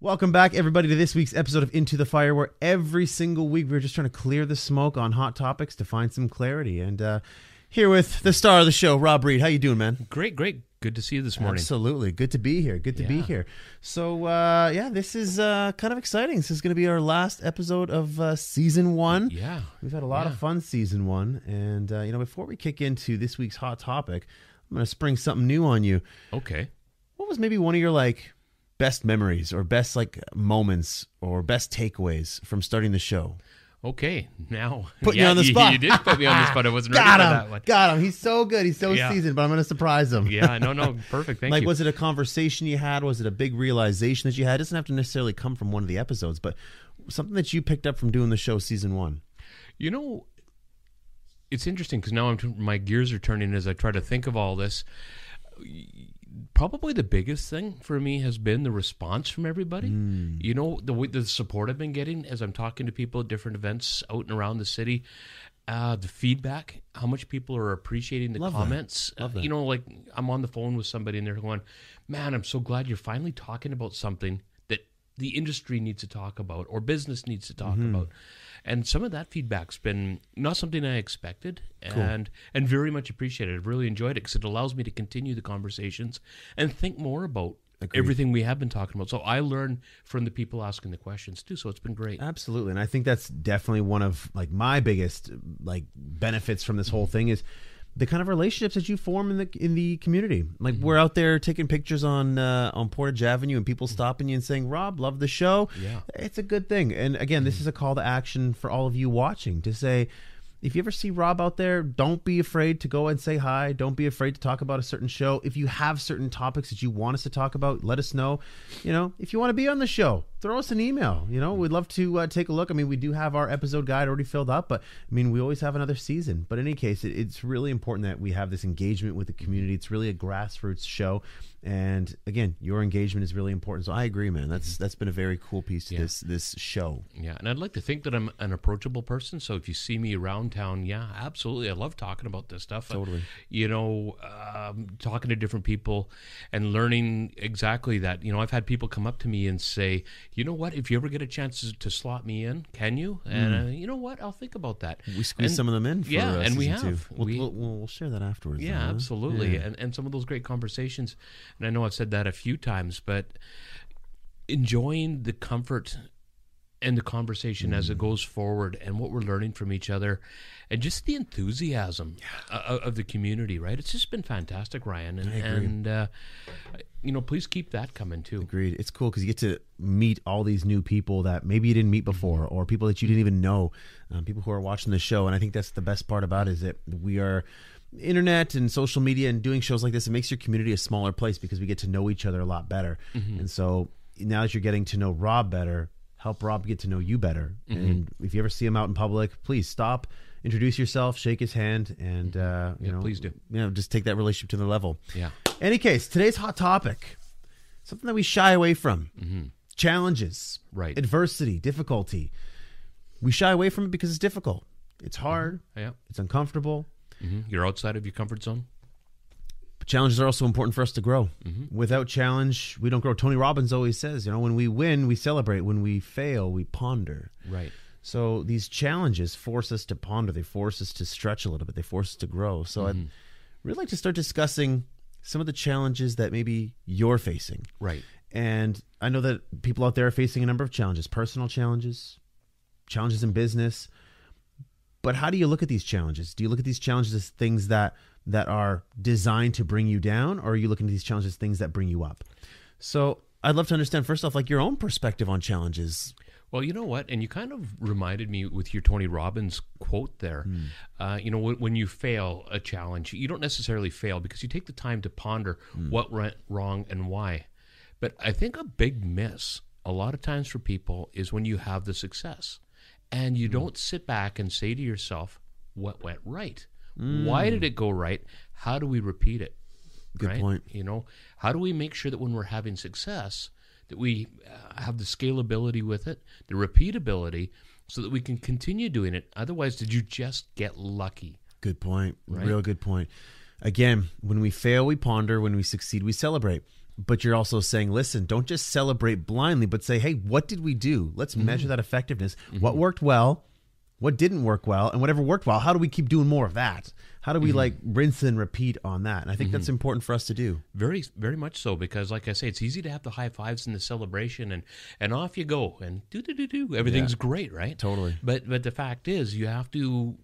Welcome back, everybody, to this week's episode of Into the Fire, where every single week we're just trying to clear the smoke on hot topics to find some clarity. And uh, here with the star of the show, Rob Reed. How you doing, man? Great, great. Good to see you this morning. Absolutely, good to be here. Good to be here. So, uh, yeah, this is uh, kind of exciting. This is going to be our last episode of uh, season one. Yeah. We've had a lot of fun season one, and uh, you know, before we kick into this week's hot topic, I'm going to spring something new on you. Okay. What was maybe one of your like best memories or best like moments or best takeaways from starting the show? Okay. Now Putting you on the spot. You, did put me on the spot. I wasn't ready Got for him, that one. got him. He's so good. He's so Yeah. seasoned, but I'm going to surprise him. Yeah. No. No. Perfect. Thank like, you. was it a conversation you had? Was it a big realization that you had? It doesn't have to necessarily come from one of the episodes, but something that you picked up from doing the show season one. You know, it's interesting because now I'm t- my gears are turning as I try to think of all this. Probably the biggest thing for me has been the response from everybody. Hmm. You know, the the support I've been getting as I'm talking to people at different events out and around the city. Uh, the feedback, how much people are appreciating the Love that. comments. Love Uh, you know, like I'm on the phone with somebody and they're going, "Man, I'm so glad you're finally talking about something that the industry needs to talk about or business needs to talk Mm-hmm. about." And some of that feedback's been not something I expected, and and very much appreciated. I've really enjoyed it because it allows me to continue the conversations and think more about everything we have been talking about. So I learn from the people asking the questions too. So it's been great. Absolutely, and I think that's definitely one of like my biggest like benefits from this whole thing is the kind of relationships that you form in the in the community. Like Mm-hmm. we're out there taking pictures on uh, on Portage Avenue, and people stopping you and saying, "Rob, love the show." Yeah. it's a good thing. And again, this is a call to action for all of you watching to say. If you ever see Rob out there, don't be afraid to go and say hi. Don't be afraid to talk about a certain show. If you have certain topics that you want us to talk about, let us know. You know, if you want to be on the show, throw us an email. You know, we'd love to uh, take a look. I mean, we do have our episode guide already filled up, but I mean, we always have another season. But in any case, it, it's really important that we have this engagement with the community. It's really a grassroots show, and again, your engagement is really important. So I agree, man. That's that's been a very cool piece to Yeah. this this show. Yeah, and I'd like to think that I'm an approachable person. So if you see me around town, yeah, absolutely, I love talking about this stuff. Totally. you know, um, talking to different people and learning exactly that. You know, I've had people come up to me and say, "You know what? If you ever get a chance to, to slot me in, can you?" And uh, you know what? I'll think about that. We squeezed And- some of them in. For, yeah, uh, and we have. We'll, We- we'll, we'll, we'll share that afterwards. Yeah, though, huh? absolutely. Yeah. And and some of those great conversations. And I know I've said that a few times, but enjoying the comfort and the conversation as Mm. it goes forward and what we're learning from each other and just the enthusiasm o- of the community, right? It's just been fantastic, Ryan. And, and uh, you know, please keep that coming too. Agreed. It's cool because you get to meet all these new people that maybe you didn't meet before, or people that you didn't even know, um, people who are watching the show. And I think that's the best part about it is that we are internet and social media and doing shows like this. It makes your community a smaller place because we get to know each other a lot better. Mm-hmm. And so now that you're getting to know Rob better, help Rob get to know you better. Mm-hmm. And if you ever see him out in public, please stop. Introduce yourself, shake his hand, and uh, you Yeah, know, please do. You know, just take that relationship to the level. Yeah. Any case, today's hot topic, something that we shy away from mm-hmm. challenges, Right. adversity, difficulty. We shy away from it because it's difficult. It's hard. Yeah. It's uncomfortable. Hmm You're outside of your comfort zone. But challenges are also important for us to grow. Without challenge, we don't grow. Tony Robbins always says, you know, when we win, we celebrate. When we fail, we ponder. Right. So these challenges force us to ponder. They force us to stretch a little bit. They force us to grow. So I'd really like to start discussing some of the challenges that maybe you're facing. Right. And I know that people out there are facing a number of challenges, personal challenges, challenges in business. But how do you look at these challenges? Do you look at these challenges as things that that are designed to bring you down, or are you looking at these challenges as things that bring you up? So I'd love to understand first off, like your own perspective on challenges. Well, you know what? And you kind of reminded me with your Tony Robbins quote there. Uh, you know, when, when you fail a challenge, you don't necessarily fail because you take the time to ponder what went wrong and why. But I think a big miss a lot of times for people is when you have the success and you don't sit back and say to yourself, what went right? Why did it go right? How do we repeat it? Good right? point. You know, how do we make sure that when we're having success, that we uh, have the scalability with it, the repeatability, so that we can continue doing it? Otherwise, did you just get lucky? Good point. Right. Real good point. Again, when we fail, we ponder. When we succeed, we celebrate. But you're also saying, listen, don't just celebrate blindly, but say, hey, what did we do? Let's mm-hmm. measure that effectiveness. Mm-hmm. What worked well? What didn't work well? And whatever worked well, how do we keep doing more of that? How do we mm-hmm. like rinse and repeat on that? And I think that's important for us to do. Very, very much so because, like I say, it's easy to have the high fives and the celebration, and and off you go, and do do do do. Everything's great, right? Totally. But but the fact is, you have to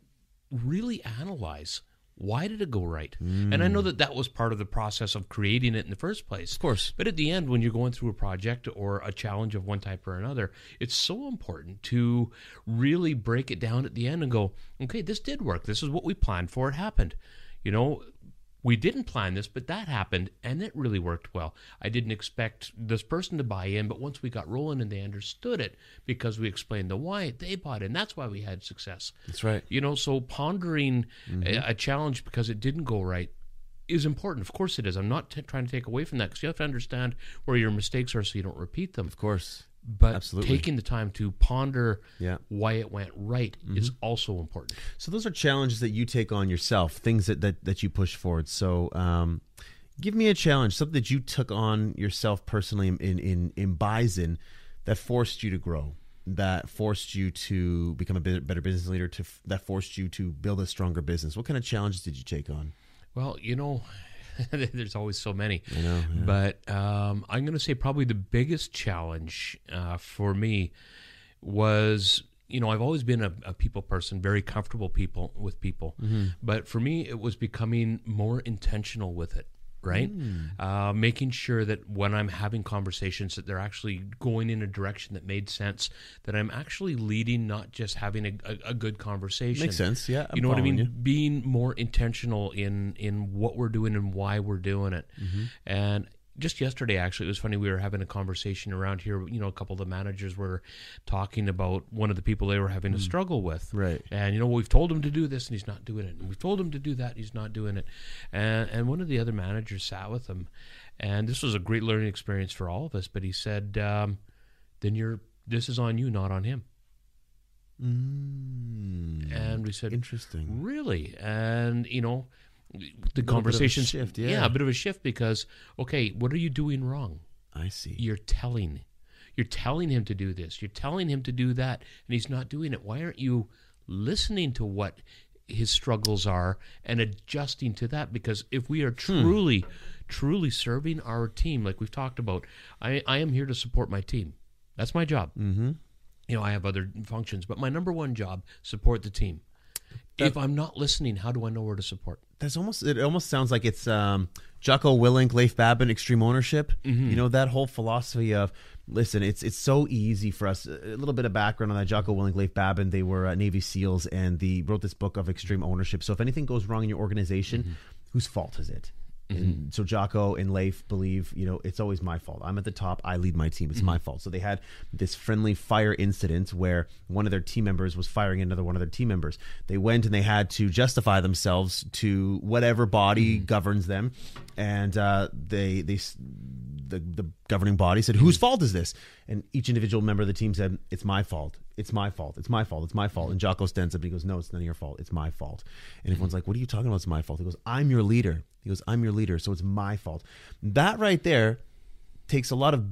really analyze why did it go right. And I know hmm. that that was part of the process of creating it in the first place. Of course. But at the end, when you're going through a project or a challenge of one type or another, it's so important to really break it down at the end and go, okay, this did work. This is what we planned for. It happened. You know, we didn't plan this, but that happened and it really worked well. I didn't expect this person to buy in, but once we got rolling and they understood it because we explained the why, they bought in. That's why we had success. That's right. You know, so pondering a, a challenge because it didn't go right is important. Of course it is. I'm not t- trying to take away from that because you have to understand where your mistakes are so you don't repeat them. Of course. But Absolutely. taking the time to ponder Yeah. why it went right is also important. So those are challenges that you take on yourself, things that that, that you push forward. So um, give me a challenge, something that you took on yourself personally in in in Bison that forced you to grow, that forced you to become a better business leader, to that forced you to build a stronger business. What kind of challenges did you take on? Well, you know, there's always so many. I know. But um, I'm going to say probably the biggest challenge uh, for me was, you know, I've always been a, a people person, very comfortable people with people. But for me, it was becoming more intentional with it. Right, uh, making sure that when I'm having conversations, that they're actually going in a direction that made sense. That I'm actually leading, not just having a, a, a good conversation. Makes sense. Yeah, I'm you know what I mean. you. Being more intentional in in what we're doing and why we're doing it. Mm-hmm. And just yesterday, actually, it was funny. We were having a conversation around here. You know, a couple of the managers were talking about one of the people they were having a struggle with. Mm. Right. And you know, we've told him to do this, and he's not doing it. And we've told him to do that, and he's not doing it. And and one of the other managers sat with him, and this was a great learning experience for all of us. But he said, um, "Then you're this is on you, not on him." Mm, And we said, interesting. Really? And you know, the bit of a conversations shift, yeah. a bit of a shift because okay, what are you doing wrong? I see. You're telling. You're telling him to do this. You're telling him to do that, and he's not doing it. Why aren't you listening to what his struggles are and adjusting to that? Because if we are truly, truly serving our team, like we've talked about, I, I am here to support my team. That's my job. Mm-hmm. You know, I have other functions, but my number one job support the team. If I'm not listening, how do I know where to support? That's almost it. Almost sounds like it's um, Jocko Willink, Leif Babin, extreme ownership. You know that whole philosophy of listen. It's it's so easy for us. A little bit of background on that. Jocko Willink, Leif Babin. They were uh, Navy SEALs, and they wrote this book of extreme ownership. So if anything goes wrong in your organization, whose fault is it? And mm-hmm. so Jocko and Leif believe, you know, it's always my fault. I'm at the top. I lead my team. It's my mm-hmm. fault. So they had this friendly fire incident where one of their team members was firing another one of their team members. They went and they had to justify themselves to whatever body mm-hmm. governs them, and uh, they they the the governing body said, "Whose fault is this?" And each individual member of the team said, "It's my fault. It's my fault. It's my fault. It's my fault." And Jocko stands up and he goes, "No, it's none of your fault. It's my fault." And everyone's like, "What are you talking about? It's my fault." He goes, "I'm your leader." He goes, "I'm your leader, so it's my fault." That right there takes a lot of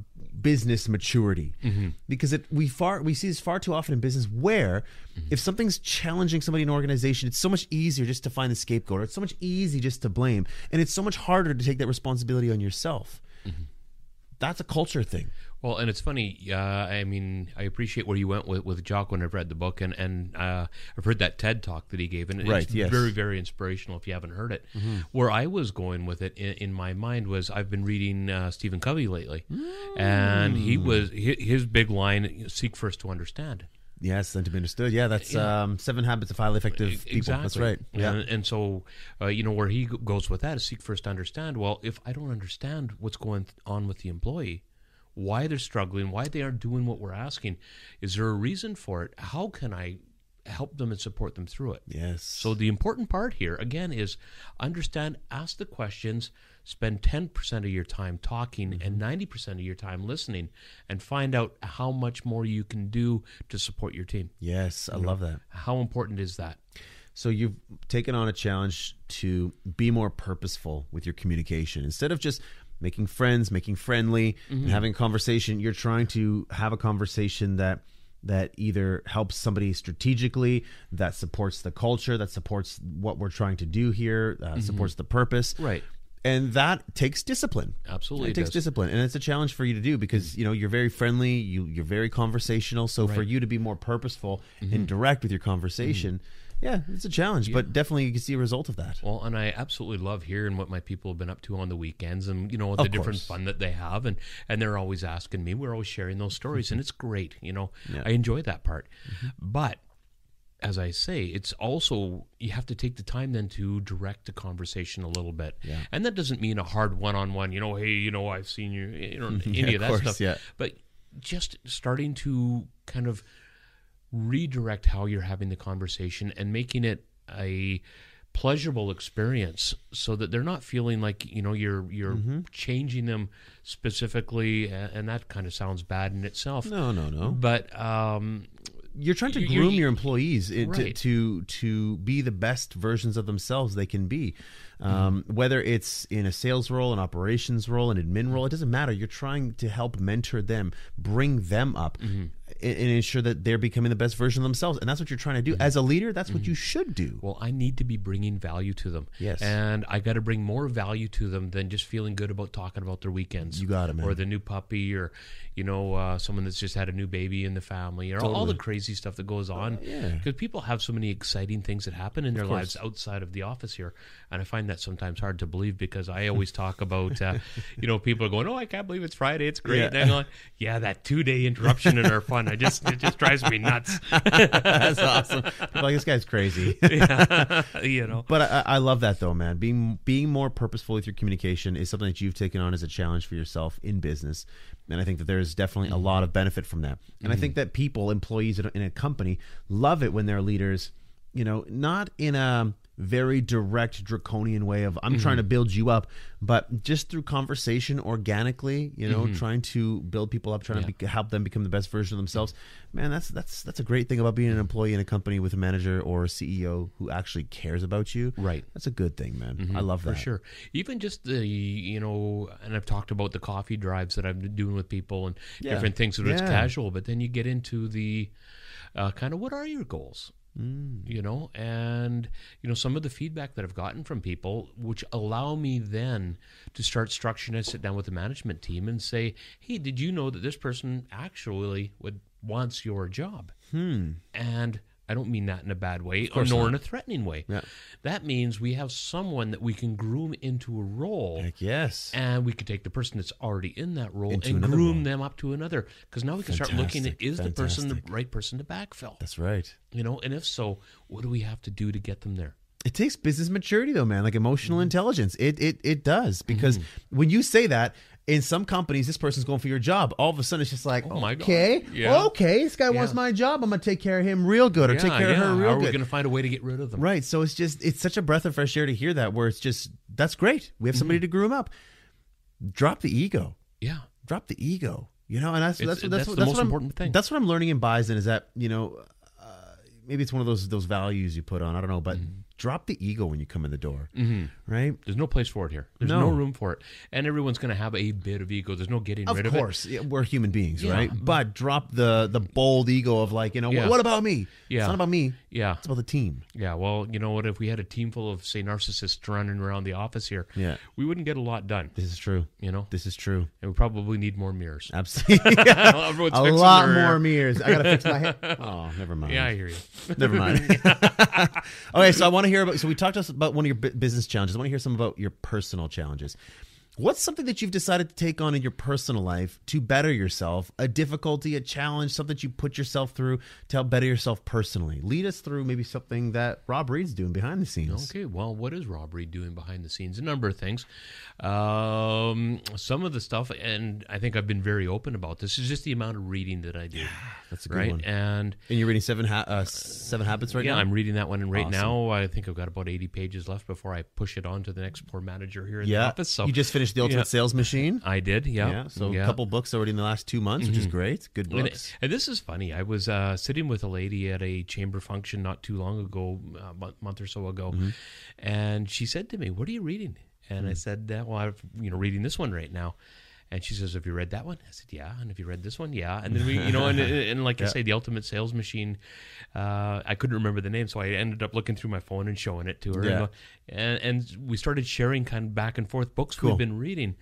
business maturity mm-hmm. because it we far we see this far too often in business where mm-hmm. if something's challenging somebody in an organization it's so much easier just to find the scapegoat or it's so much easy just to blame and it's so much harder to take that responsibility on yourself mm-hmm. that's a culture thing Well, and it's funny. Uh, I mean, I appreciate where you went with with Jock when I've read the book, and and uh, I've heard that TED talk that he gave, and Right, it's yes. very very inspirational. If you haven't heard it, where I was going with it in, in my mind was I've been reading uh, Stephen Covey lately, and he was his big line: "Seek first to understand." yes then to be understood yeah that's um, seven habits of highly effective people Exactly. that's right yeah And, and so, uh, you know, where he goes with that is seek first to understand. Well, if I don't understand what's going on with the employee, why they're struggling, why they aren't doing what we're asking, is there a reason for it? How can I help them and support them through it? yes So the important part here again is understand, ask the questions, spend 10% of your time talking mm-hmm. and 90% of your time listening and find out how much more you can do to support your team. yes i love that How important is that? So you've taken on a challenge to be more purposeful with your communication instead of just making friends, making friendly, Mm-hmm. and having a conversation. You're trying to have a conversation that that either helps somebody strategically, that supports the culture, that supports what we're trying to do here, uh, supports the purpose, Mm-hmm. Right. and that takes discipline. Absolutely, it it takes does. discipline, and it's a challenge for you to do because you know you're very friendly, you you're very conversational. So for you to be more purposeful Mm-hmm. and direct with your conversation, yeah, it's a challenge. But definitely you can see a result of that. Well, and I absolutely love hearing what my people have been up to on the weekends, and you know the different fun that they have, and and they're always asking me. We're always sharing those stories, Mm-hmm. and it's great. You know, I enjoy that part. But as I say, it's also you have to take the time then to direct the conversation a little bit, Yeah. and that doesn't mean a hard one-on-one. You know, hey, you know, I've seen you, you know, any Yeah, of of that course, stuff. yeah. But just starting to kind of redirect how you're having the conversation and making it a pleasurable experience so that they're not feeling like you know you're you're Mm-hmm. changing them specifically and that kind of sounds bad in itself No, no, no. but um You're trying to You- groom you- your employees in- to, to to be the best versions of themselves they can be. Um, Mm-hmm. Whether it's in a sales role, an operations role, an admin role, it doesn't matter. You're trying to help mentor them, bring them up, Mm-hmm. And, and ensure that they're becoming the best version of themselves. And that's what you're trying to do Mm-hmm. as a leader. That's what you should do. well i need to be bringing value to them Yes. and i got to bring more value to them than just feeling good about talking about their weekends You got it, man. or the new puppy or you know uh, someone that's just had a new baby in the family or all the crazy stuff that goes on yeah. because people have so many exciting things that happen in their lives outside of the office here and i find that sometimes hard to believe because i always talk about uh, you know people are going oh i can't believe it's friday it's great Yeah. and i'm going yeah that two day interruption in our fun i just it just drives me nuts that's awesome. People like this guy's crazy. you know But I, I love that though, man. Being being more purposeful with your communication is something that you've taken on as a challenge for yourself in business, and I think that there's definitely a lot of mm-hmm. benefit from that. And I think mm-hmm. that people, employees in a, in a company, love it when their leaders, you know, not in a very direct draconian way of I'm trying to mm-hmm. build you up, but just through conversation organically, you know, mm-hmm. trying to build people up, trying to be, help them become the best version of themselves. Man, that's that's that's a great thing about being an employee in a company with a manager or a CEO who actually cares about you. Right. That's a good thing, man. Mm-hmm. I love that. for sure. Even just the you know, and I've talked about the coffee drives that I've been doing with people and Yeah. different things. So it's casual, but then you get into the uh, kind of what are your goals. Mm. You know, and you know some of the feedback that I've gotten from people, which allow me then to start structuring and sit down with the management team and say, "Hey, did you know that this person actually would wants your job?" Hmm. And I don't mean that in a bad way, or nor not. in a threatening way. Yeah. That means we have someone that we can groom into a role, Heck yes. and we can take the person that's already in that role Into and groom role. them up to another. Because now we can start looking at Fantastic, is the person the right person to backfill? That's right. You know, and if so, what do we have to do to get them there? It takes business maturity though, man, like emotional Mm-hmm. intelligence. It it it does because when you say that in some companies, this person's going for your job. All of a sudden, it's just like, Oh my God. okay, Yeah. okay, this guy wants my job. I'm gonna take care of him real good, or take care of her How real are we good. going to find a way to get rid of them? Right. So it's just it's such a breath of fresh air to hear that. Where it's just that's great. We have somebody Mm-hmm. to groom up. Drop the ego. Yeah. Drop the ego. You know, and that's It's- that's what that's what, the that's most what I'm- important thing. That's what I'm learning in Bison is that you know. Uh, maybe it's one of those those values you put on. I don't know, but Mm-hmm. Drop the ego when you come in the door, mm-hmm. right? There's no place for it here. There's No. no, room for it. And everyone's going to have a bit of ego. There's no getting rid Of rid of course, yeah, we're human beings, Yeah. right? But drop the the bold ego of like, you know, Yeah. what about me? Yeah. It's not about me. Yeah. It's about the team. Yeah, well, you know what? If we had a team full of, say, narcissists running around the office here, Yeah. we wouldn't get a lot done, This is true. you know? This is true. And we probably need more mirrors. Absolutely. A lot more mirrors. I gotta fix my hair. Oh, never mind. Yeah, I hear you. Never mind. okay, so I want to hear about. So we talked to us about one of your business challenges. I want to hear some about your personal challenges. What's something that you've decided to take on in your personal life to better yourself? A difficulty, a challenge, something that you put yourself through to help better yourself personally. Lead us through maybe something that Rob Reed's doing behind the scenes. Okay, well, what is Rob Reed doing behind the scenes? A number of things. Um, some of the stuff, and I think I've been very open about this, is just the amount of reading that I do. That's a good right? one. And And you're reading seven ha- uh, seven habits right yeah, now. I'm reading that one, and right Awesome. now I think I've got about 80 pages left before I push it on to the next poor manager here in the office. So you just finished the Ultimate Yeah. Sales Machine. I did, yeah. Yeah. So yeah. a couple books already in the last two months, which is great. Good And, books. and this is funny. I was uh, sitting with a lady at a chamber function not too long ago, a month, month or so ago, Mm-hmm. and she said to me, "What are you reading?" And Hmm. I said, uh, "Well, I'm you know reading this one right now." And she says, "Have you read that one?" I said, "Yeah." And have you read this one? Yeah. And then we, you know, and, and like I say, the Ultimate Sales Machine. Uh, I couldn't remember the name, so I ended up looking through my phone and showing it to her. Yeah. And, and we started sharing kind of back and forth books Cool. we've been reading,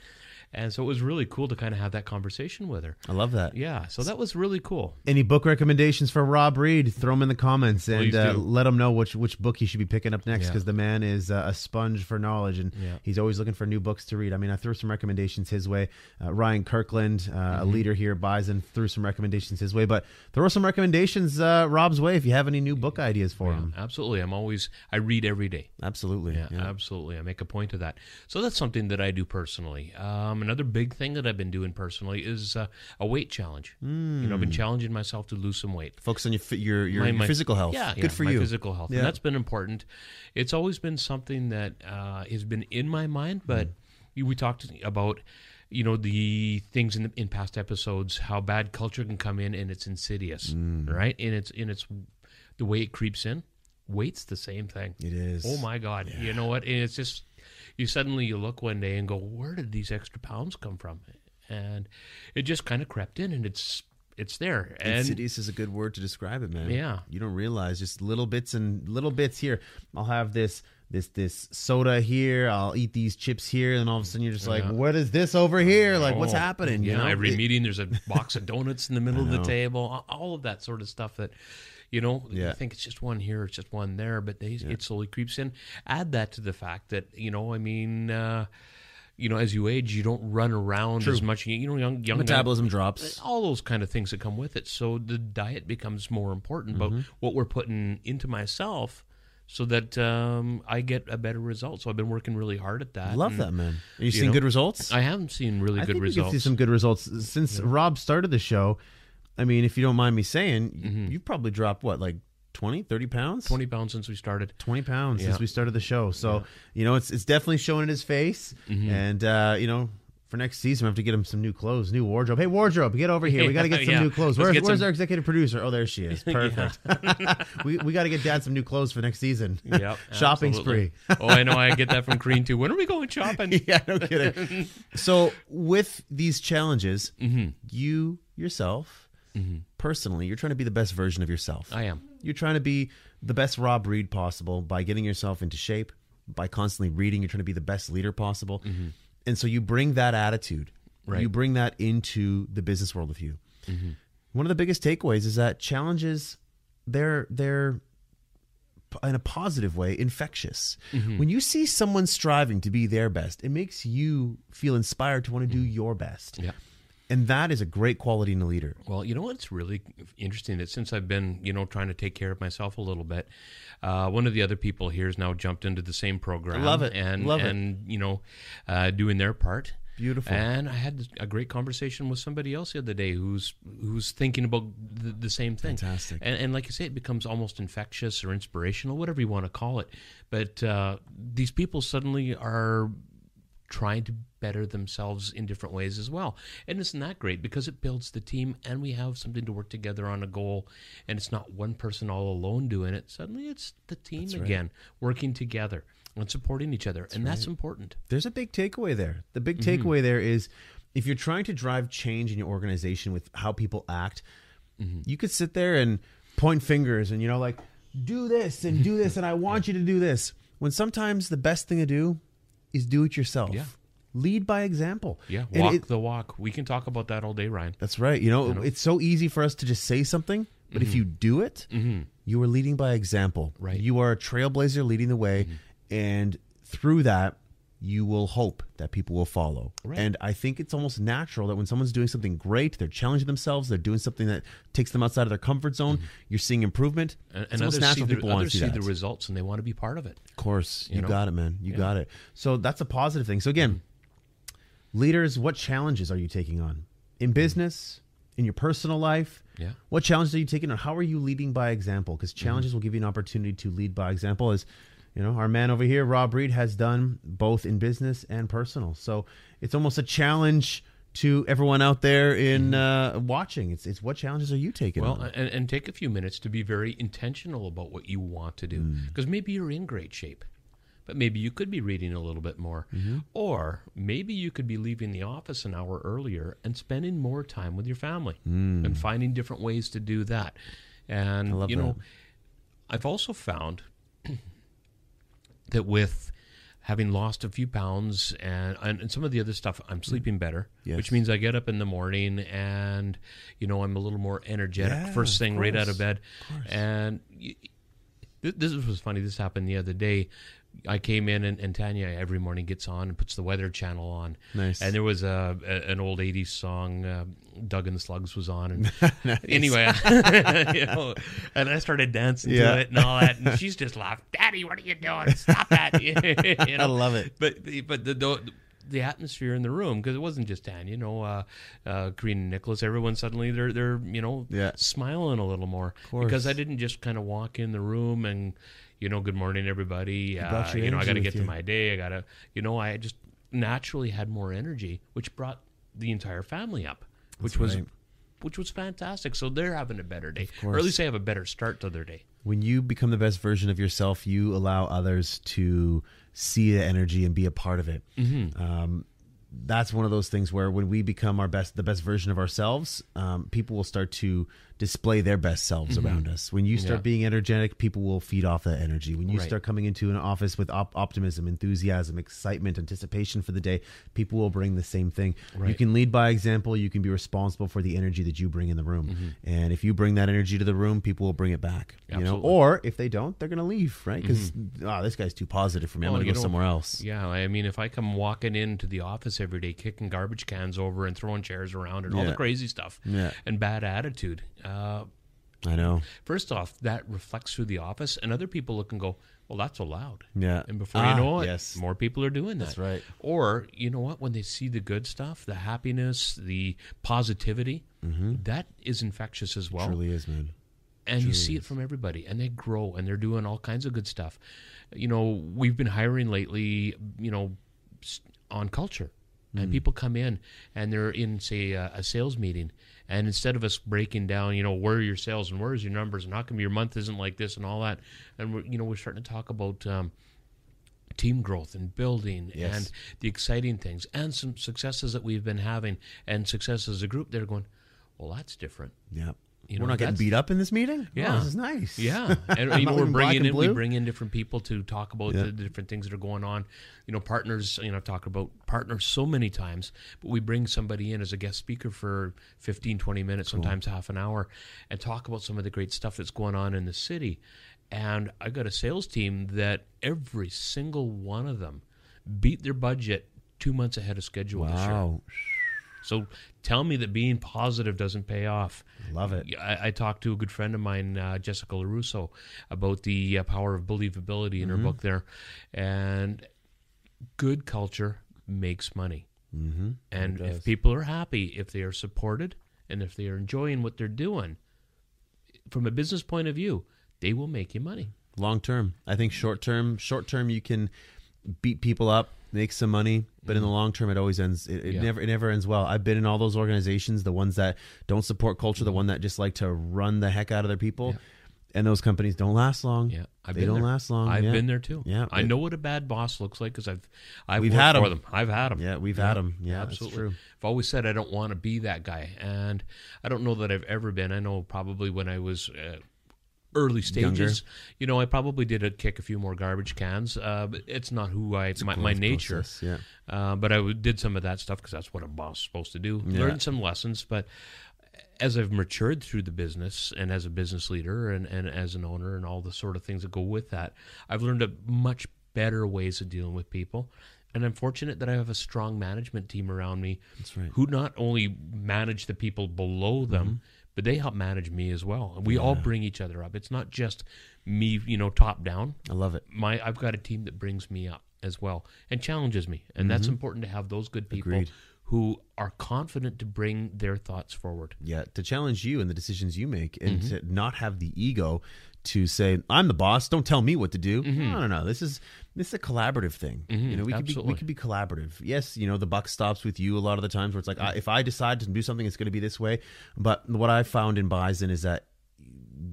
and so it was really cool to kind of have that conversation with her. I love that. Yeah, so that was really cool. Any book recommendations for Rob Reed? Throw them in the comments and uh, let him know which which book he should be picking up next Yeah. because the man is uh, a sponge for knowledge and Yeah. he's always looking for new books to read. I mean, I threw some recommendations his way. Uh, Ryan Kirkland, uh, a Mm-hmm. leader here, Bison, threw some recommendations his way. But throw some recommendations uh, Rob's way if you have any new book ideas for him. Absolutely, I'm always I read every day. Absolutely. Yeah, absolutely. I make a point of that. So that's something that I do personally. Um, another big thing that I've been doing personally is uh, a weight challenge. You know, I've been challenging myself to lose some weight. Focus on your your your, My- your my- physical health. Yeah, Good yeah, for my you. physical health, Yeah. and that's been important. It's always been something that uh, has been in my mind, but Mm. we talked about. You know the things in the, in past episodes, how bad culture can come in and it's insidious, Mm. right? And it's in its the way it creeps in. Weight's the same thing. It is. Oh my God! You know what? And it's just you suddenly you look one day and go, "Where did these extra pounds come from?" And it just kind of crept in, and it's it's there. And Insidious is a good word to describe it, man. Yeah. you don't realize just little bits and little bits here. I'll have this this this soda here. I'll eat these chips here, and all of a sudden you're just like, Yeah. what is this over here? Like, what's Oh, happening? You Yeah, know? every It- meeting there's a box of donuts in the middle of the table. All of that sort of stuff that. You know, Yeah. you think it's just one here, it's just one there, but they, it slowly creeps in. Add that to the fact that you know, I mean, uh, you know, as you age, you don't run around as much. You know, young young men- metabolism drops. all those kind of things that come with it. So the diet becomes more important, but Mm-hmm. what we're putting into myself so that um, I get a better result. So I've been working really hard at that. Love and that, man. Are you, you seeing know, good results? I haven't seen really I good think results. can see some good results since Rob started the show. I mean, if you don't mind me saying, Mm-hmm. you've probably dropped what, like 20, 30 pounds? 20 pounds since we started. 20 pounds Yeah. since we started the show. So, you know, it's it's definitely showing in his face. Mm-hmm. And, uh, you know, for next season, we have to get him some new clothes, new wardrobe. Hey, wardrobe, get over here. We got to get some Yeah. new clothes. Where's, where's some- our executive producer? Oh, there she is. Perfect. we we got to get dad some new clothes for next season. Yep, Shopping absolutely. spree. oh, I know. I get that from Green too. When are we going shopping? yeah, no kidding. so, with these challenges, Mm-hmm. you yourself, Mm-hmm. personally, you're trying to be the best version of yourself. I am. You're trying to be the best Rob Reed possible by getting yourself into shape, by constantly reading. You're trying to be the best leader possible. Mm-hmm. And so you bring that attitude, Right. you bring that into the business world with you. Mm-hmm. One of the biggest takeaways is that challenges, they're, they're, in a positive way, infectious. When you see someone striving to be their best, it makes you feel inspired to want to do your best. Yeah. And that is a great quality in a leader. Well, you know what's really interesting that since I've been, you know, trying to take care of myself a little bit, uh, one of the other people here has now jumped into the same program. Love it. and Love it. you know, uh, doing their part. Beautiful. And I had a great conversation with somebody else the other day who's who's thinking about the, the same thing. Fantastic. And, and like you say, it becomes almost infectious or inspirational, whatever you want to call it. But uh, these people suddenly are trying to better themselves in different ways as well. And isn't that great? Because it builds the team and we have something to work together on a goal. And it's not one person all alone doing it. Suddenly it's the team again, working together and supporting each other. and that's important. there's a big takeaway there. The big Mm-hmm. takeaway there is if you're trying to drive change in your organization with how people act, Mm-hmm. you could sit there and point fingers and you know like do this and do this and I want you to do this. When sometimes the best thing to do is do it yourself. Yeah. Lead by example. Yeah, walk it- the walk. We can talk about that all day, Ryan. that's right. You know, it's so easy for us to just say something, but if you do it, you are leading by example. Mm-hmm. Right. Mm-hmm. You are a trailblazer leading the way, and through that, you will hope that people will follow. Right. And I think it's almost natural that when someone's doing something great, they're challenging themselves, they're doing something that takes them outside of their comfort zone. Mm-hmm. You're seeing improvement. Mm-hmm. And, it's and almost others see, natural the, people want to see the results and they want to be part of it. Of course, you, know? got it, man. You got it. So that's a positive thing. So again, mm-hmm. leaders, what challenges are you taking on in mm. business, in your personal life? Yeah. What challenges are you taking on? How are you leading by example? Because challenges mm-hmm. will give you an opportunity to lead by example. As you know, our man over here, Rob Reed, has done both in business and personal. So it's almost a challenge to everyone out there in uh, watching. It's it's what challenges are you taking Well, on? and, and take a few minutes to be very intentional about what you want to do. Because maybe you're in great shape, but maybe you could be reading a little bit more. Mm-hmm. Or maybe you could be leaving the office an hour earlier and spending more time with your family Mm. and finding different ways to do that. And, love you know, that. I've also found that with having lost a few pounds and, and, and some of the other stuff, I'm sleeping better, Yes. which means I get up in the morning and, you know, I'm a little more energetic Yeah, first of thing right out of bed. And y- th- this was funny. This happened the other day. I came in and, and Tanya every morning gets on and puts the Weather Channel on. Nice. And there was a, a an old '80s song, uh, "Doug and the Slugs" was on, and Nice. anyway, you know, and I started dancing Yeah. to it and all that, and she's just laughed, "Daddy, what are you doing? Stop that!" you know? I love it. But but the the, the atmosphere in the room because it wasn't just Tanya, you know, uh, uh, Karina Nicholas. Everyone suddenly they're they're you know Yeah. smiling a little more course. because I didn't just kind of walk in the room and you know good morning everybody. Uh, you know I got to get to you. my day. I got to you know I just naturally had more energy, which brought the entire family up, which was. right. Which was fantastic. So they're having a better day, or at least they have a better start to their day. when you become the best version of yourself, you allow others to see the energy and be a part of it. Mm-hmm. Um, that's one of those things where when we become our best, the best version of ourselves, um, people will start to display their best selves around us. When you start Mm-hmm. Yeah. being energetic, people will feed off that energy. When you Right. start coming into an office with op- optimism, enthusiasm, excitement, anticipation for the day, people will bring the same thing. You can lead by example. You can be responsible for the energy that you bring in the room. Mm-hmm. And if you bring that energy to the room, people will bring it back. You know, or if they don't, they're going to leave, right? Because oh, this guy's too positive for me. I'm going to go somewhere else. Yeah, I mean, if I come walking into the office every day, kicking garbage cans over and throwing chairs around and all the crazy stuff, Yeah. and bad attitude, uh, I know. first off, that reflects through the office, and other people look and go, "Well, that's allowed." Yeah. And before Ah, you know it, yes. more people are doing that. That's right. Or you know what? When they see the good stuff, the happiness, the positivity, that is infectious as well Truly is, man. and you see it from everybody and they grow and they're doing all kinds of good stuff you know we've been hiring lately you know on culture and people come in and they're in say a, a sales meeting and instead of us breaking down you know where are your sales and where's your numbers and how come your month isn't like this and all that and we're, you know we're starting to talk about um, team growth and building Yes. and the exciting things and some successes that we've been having and success as a group they're going well that's different Yeah. You We're not getting beat up in this meeting. Oh, yeah. Oh, this is nice. yeah, and you know we're bringing in we bring in different people to talk about Yeah. the, different things that are going on. You know, partners. You know, I've talked about partners so many times, but we bring somebody in as a guest speaker for 15, 20 minutes, sometimes half an hour, and talk about some of the great stuff that's going on in the city. And I got a sales team that every single one of them beat their budget two months ahead of schedule this year. So tell me that being positive doesn't pay off. Love it. I, I talked to a good friend of mine, uh, Jessica LaRusso, about the uh, power of believability in her book there. And good culture makes money. Mm-hmm. And if people are happy, if they are supported, and if they are enjoying what they're doing, from a business point of view, they will make you money. Long term, I think short term. Short term, you can beat people up, make some money, but in the long term, it always ends. It, it Mm-hmm. Yeah. never. It never ends well. I've been in all those organizations, the ones that don't support culture, Mm-hmm. the one that just like to run the heck out of their people, and those companies don't last long. Yeah, I've they don't there. last long. I've yeah. been there too. Yeah, I know what a bad boss looks like because I've I've We've worked had 'em. for them. I've had them. Yeah, we've had them. Yeah, absolutely. true. I've always said I don't want to be that guy, and I don't know that I've ever been. I know probably when I was. Uh, Early stages, you know, I probably did a kick a few more garbage cans. Uh, but it's not who I my, my nature. process, yeah. Uh, but I w- did some of that stuff because that's what a boss is supposed to do. Yeah. Learned some lessons, but as I've matured through the business and as a business leader and, and as an owner and all the sort of things that go with that, I've learned a much better ways of dealing with people. And I'm fortunate that I have a strong management team around me That's right. who not only manage the people below them, Mm-hmm. But they help manage me as well. And we all bring each other up. It's not just me, you know, top down I love it. my I've got a team that brings me up as well and challenges me, and that's important to have those good people Mm-hmm. Agreed. who are confident to bring their thoughts forward. Yeah, to challenge you and the decisions you make, and Mm-hmm. to not have the ego to say, "I'm the boss. Don't tell me what to do." Mm-hmm. No, no, no. This is this is a collaborative thing. You know, we could be we could be collaborative. Yes, you know, the buck stops with you a lot of the times where it's like, Mm-hmm. I, if I decide to do something, it's going to be this way. But what I found in Bison is that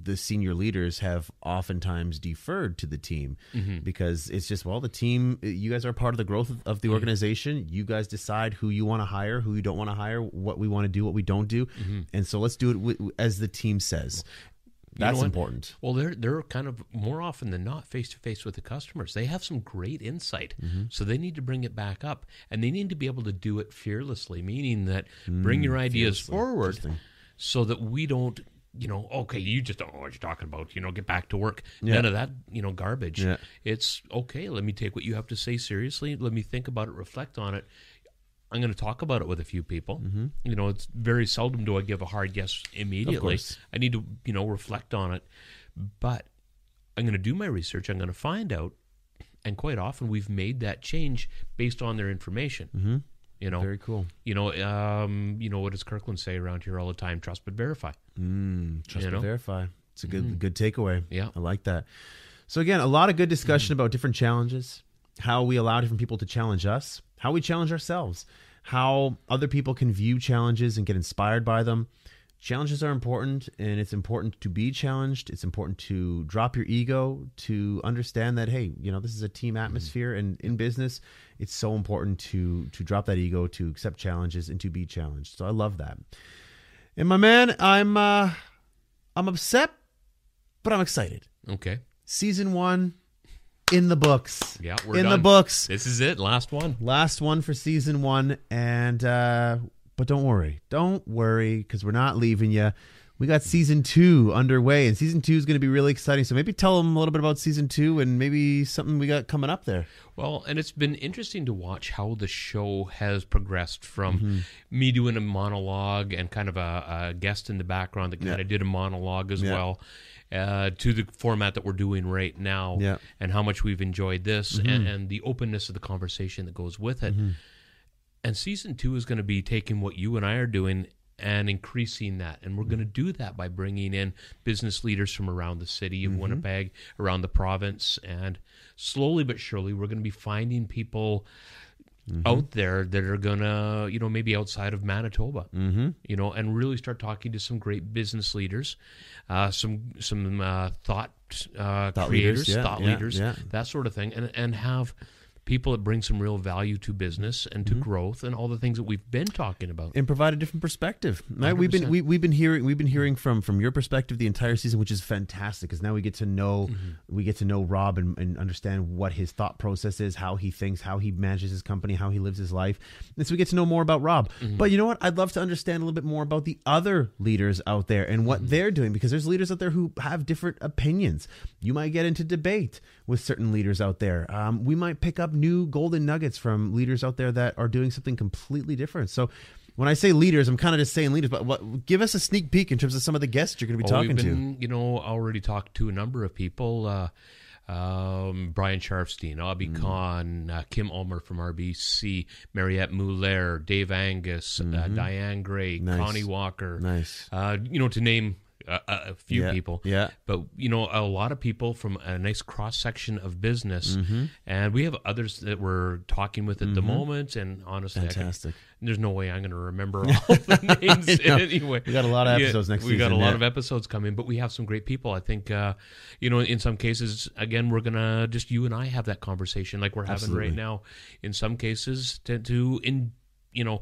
the senior leaders have oftentimes deferred to the team Mm-hmm. because it's just well the team you guys are part of the growth of, Mm-hmm. the organization you guys decide who you want to hire who you don't want to hire what we want to do what we don't do and so let's do it wi- as the team says Mm-hmm. That's important Well, they're they're kind of more often than not face to face with the customers. They have some great insight, Mm-hmm. so they need to bring it back up, and they need to be able to do it fearlessly, meaning that bring your ideas Mm, forward, so that we don't. You know, okay, you just don't know what you're talking about. You know, get back to work. Yeah. None of that, you know, garbage. Yeah. It's okay. Let me take what you have to say seriously. Let me think about it, reflect on it. I'm going to talk about it with a few people. Mm-hmm. You know, it's very seldom do I give a hard yes immediately. I need to, you know, reflect on it. But I'm going to do my research. I'm going to find out. And quite often we've made that change based on their information. Mm-hmm. You know, very cool you know, um, you know, what does Kirkland say around here all the time? Trust but verify. Mm, trust You but know? verify. It's a good good takeaway. Yeah. I like that. So again, a lot of good discussion about different challenges, how we allow different people to challenge us, how we challenge ourselves, how other people can view challenges and get inspired by them. Challenges are important, and it's important to be challenged. It's important to drop your ego, to understand that hey, you know this is a team atmosphere, and in business, it's so important to to drop that ego, to accept challenges, and to be challenged. So I love that. And my man, I'm uh, I'm upset, but I'm excited. Okay. Season one in the books. Yeah, we're in the books. This is it. Last one. Last one for season one, and uh, but don't worry, don't worry, because we're not leaving you. We got season two underway, and season two is going to be really exciting. So maybe tell them a little bit about season two, and maybe something we got coming up there. Well, and it's been interesting to watch how the show has progressed from Mm-hmm. me doing a monologue and kind of a, a guest in the background that kind Yeah. of did a monologue as Yeah. well. Uh, to the format that we're doing right now, Yeah. Mm-hmm. and how much we've enjoyed this, and, and the openness of the conversation that goes with it. And season two is going to be taking what you and I are doing and increasing that. And we're going to do that by bringing in business leaders from around the city of Winnipeg, around the province. And slowly but surely, we're going to be finding people out there that are going to, you know, maybe outside of Manitoba, mm-hmm. you know, and really start talking to some great business leaders, uh, some some uh, thought, uh, Thought creators, leaders, yeah, thought yeah, leaders, yeah. that sort of thing, and and have people that bring some real value to business and to Mm-hmm. growth and all the things that we've been talking about. and provide a different perspective. Right? We've been we, we've been hearing we've been hearing from from your perspective the entire season, which is fantastic because now we get to know mm-hmm. we get to know Rob and, and understand what his thought process is, how he thinks, how he manages his company, how he lives his life, and so we get to know more about Rob. Mm-hmm. But you know what? I'd love to understand a little bit more about the other leaders out there and what mm-hmm. they're doing because there's leaders out there who have different opinions. You might get into debate with certain leaders out there. Um, we might pick up new golden nuggets from leaders out there that are doing something completely different. So when I say leaders, I'm kind of just saying leaders, but what, give us a sneak peek in terms of some of the guests you're going to be Oh, talking we've to. you know, already talked to a number of people. Uh, um, Brian Sharfstein, Abby Mm. Khan, uh, Kim Ulmer from RBC, Mariette Mulaire, Dave Angus, uh, Diane Gray, Mm-hmm. Nice. Connie Walker. Nice. Uh, you know, to name a, a few Yeah, people. yeah. But, you know, a lot of people from a nice cross section of business. Mm-hmm. And we have others that we're talking with at the moment. And honestly, I can- there's no way I'm going to remember all the names anyway. We got a lot of episodes next week. We got a season, lot yeah. of episodes coming, but we have some great people. I think, uh, you know, in some cases, again, we're gonna just you and I have that conversation like we're having Absolutely. right now. In some cases, to, to in you know,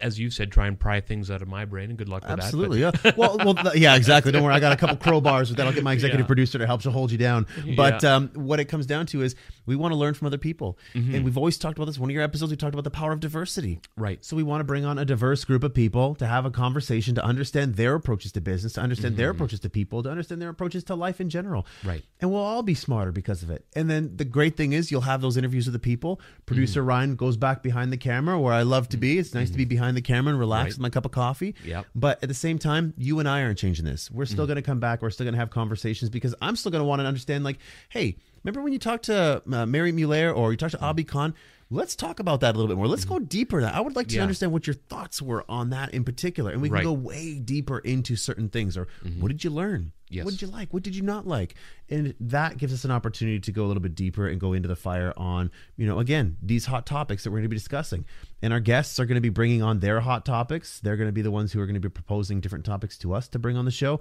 as you said, try and pry things out of my brain. And good luck with that. Absolutely, yeah. Well, well, yeah, exactly. Don't worry, I got a couple crowbars with that. I'll get my executive Yeah. producer to help to hold you down. But Yeah. um, what it comes down to is we want to learn from other people, Mm-hmm. and we've always talked about this. One of your episodes, we talked about the power of diversity. Right, So we want to bring on a diverse group of people to have a conversation to understand their approaches to business, to understand their approaches to people, to understand their approaches to life in general. Mm-hmm. Right. And we'll all be smarter because of it. And then the great thing is you'll have those interviews with the people. Producer Ryan goes back behind the camera where I love to be. It's nice to be behind the camera and relax Right. with my cup of coffee. Yep. But at the same time, you and I aren't changing this. We're still going to come back. We're still going to have conversations because I'm still going to want to understand like, hey, remember when you talked to uh, Mary Mulaire or you talked to Abi Khan? Let's talk about that a little bit more. Let's go deeper. that. I would like to Yeah. understand what your thoughts were on that in particular. And we can Right. go way deeper into certain things or what did you learn? Yes. What did you like? What did you not like? And that gives us an opportunity to go a little bit deeper and go into the fire on, you know, again, these hot topics that we're going to be discussing. And our guests are going to be bringing on their hot topics. They're going to be the ones who are going to be proposing different topics to us to bring on the show.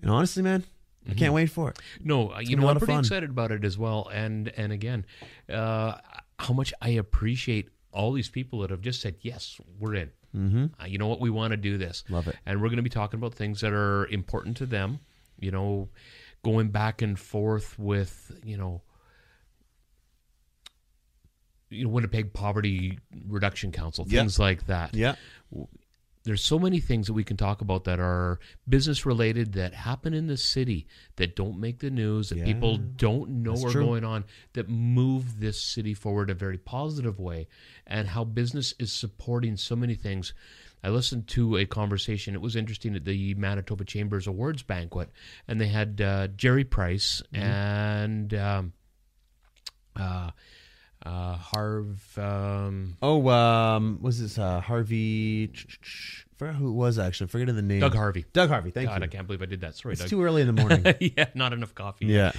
And honestly, man, I can't wait for it. No, uh, you know, I'm pretty fun. excited about it as well. And and again, uh, how much I appreciate all these people that have just said, yes, we're in. Mm-hmm. Uh, you know what? We want to do this. Love it. And we're going to be talking about things that are important to them. You know, going back and forth with, you know, you know, Winnipeg Poverty Reduction Council, Yeah. things like that Yeah. There's so many things that we can talk about that are business related that happen in the city that don't make the news that Yeah. people don't know are true. going on that move this city forward in a very positive way and how business is supporting so many things I listened to a conversation. It was interesting at the Manitoba Chambers Awards banquet, and they had uh, Jerry Price Mm-hmm. and um, uh, uh, Harv. Um, Oh, um, was this uh, Harvey? forgot who it was actually. I'm forgetting the name. Doug Harvey. Doug Harvey. Thank God, I can't believe I did that. Sorry, It's Doug. too early in the morning. yeah, not enough coffee. yeah.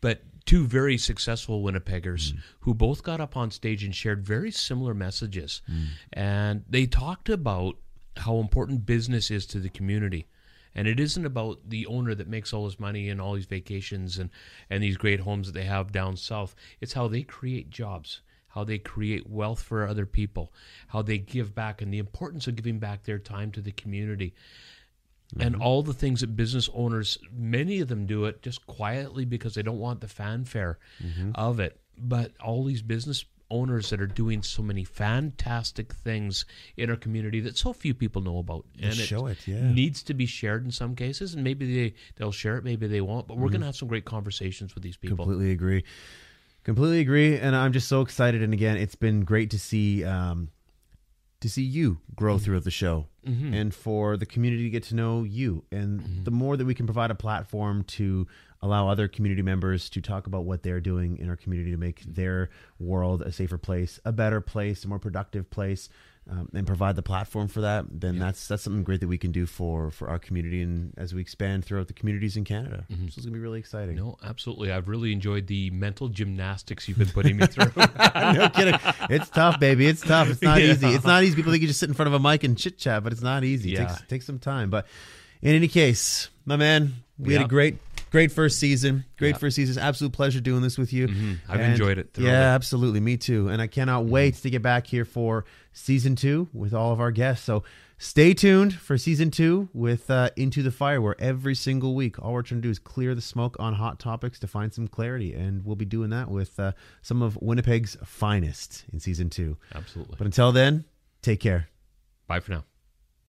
But two very successful Winnipeggers who both got up on stage and shared very similar messages. And they talked about how important business is to the community. And it isn't about the owner that makes all his money and all these vacations and, and these great homes that they have down south. It's how they create jobs, how they create wealth for other people, how they give back, and the importance of giving back their time to the community. And mm-hmm. all the things that business owners many of them do it just quietly because they don't want the fanfare mm-hmm. of it. But all these business owners that are doing so many fantastic things in our community that so few people know about and show it, yeah. needs to be shared in some cases and maybe they they'll share it maybe they won't but we're going to have some great conversations with these people Completely agree. Completely agree, and I'm just so excited. And again, it's been great to see um, to see you grow mm-hmm. throughout the show, mm-hmm. and for the community to get to know you. And mm-hmm. the more that we can provide a platform to allow other community members to talk about what they're doing in our community to make their world a safer place, a better place, a more productive place. Um, and provide the platform for that, then that's that's something great that we can do for for our community and as we expand throughout the communities in Canada. So it's gonna be really exciting. no absolutely i've really enjoyed the mental gymnastics you've been putting me through no kidding. It's tough, baby. It's tough. It's not Yeah. easy. It's not easy. People think you just sit in front of a mic and chit chat, but it's not easy. It Yeah. takes, takes some time. But in any case, my man, we had a great, great first season. Great Yeah. first season. Absolute pleasure doing this with you. I've And- enjoyed it thoroughly. Yeah, absolutely. Me too. And I cannot wait to get back here for season two with all of our guests. So stay tuned for season two with uh, Into the Fire, where every single week, all we're trying to do is clear the smoke on hot topics to find some clarity. And we'll be doing that with uh, some of Winnipeg's finest in season two. absolutely But until then, take care. bye for now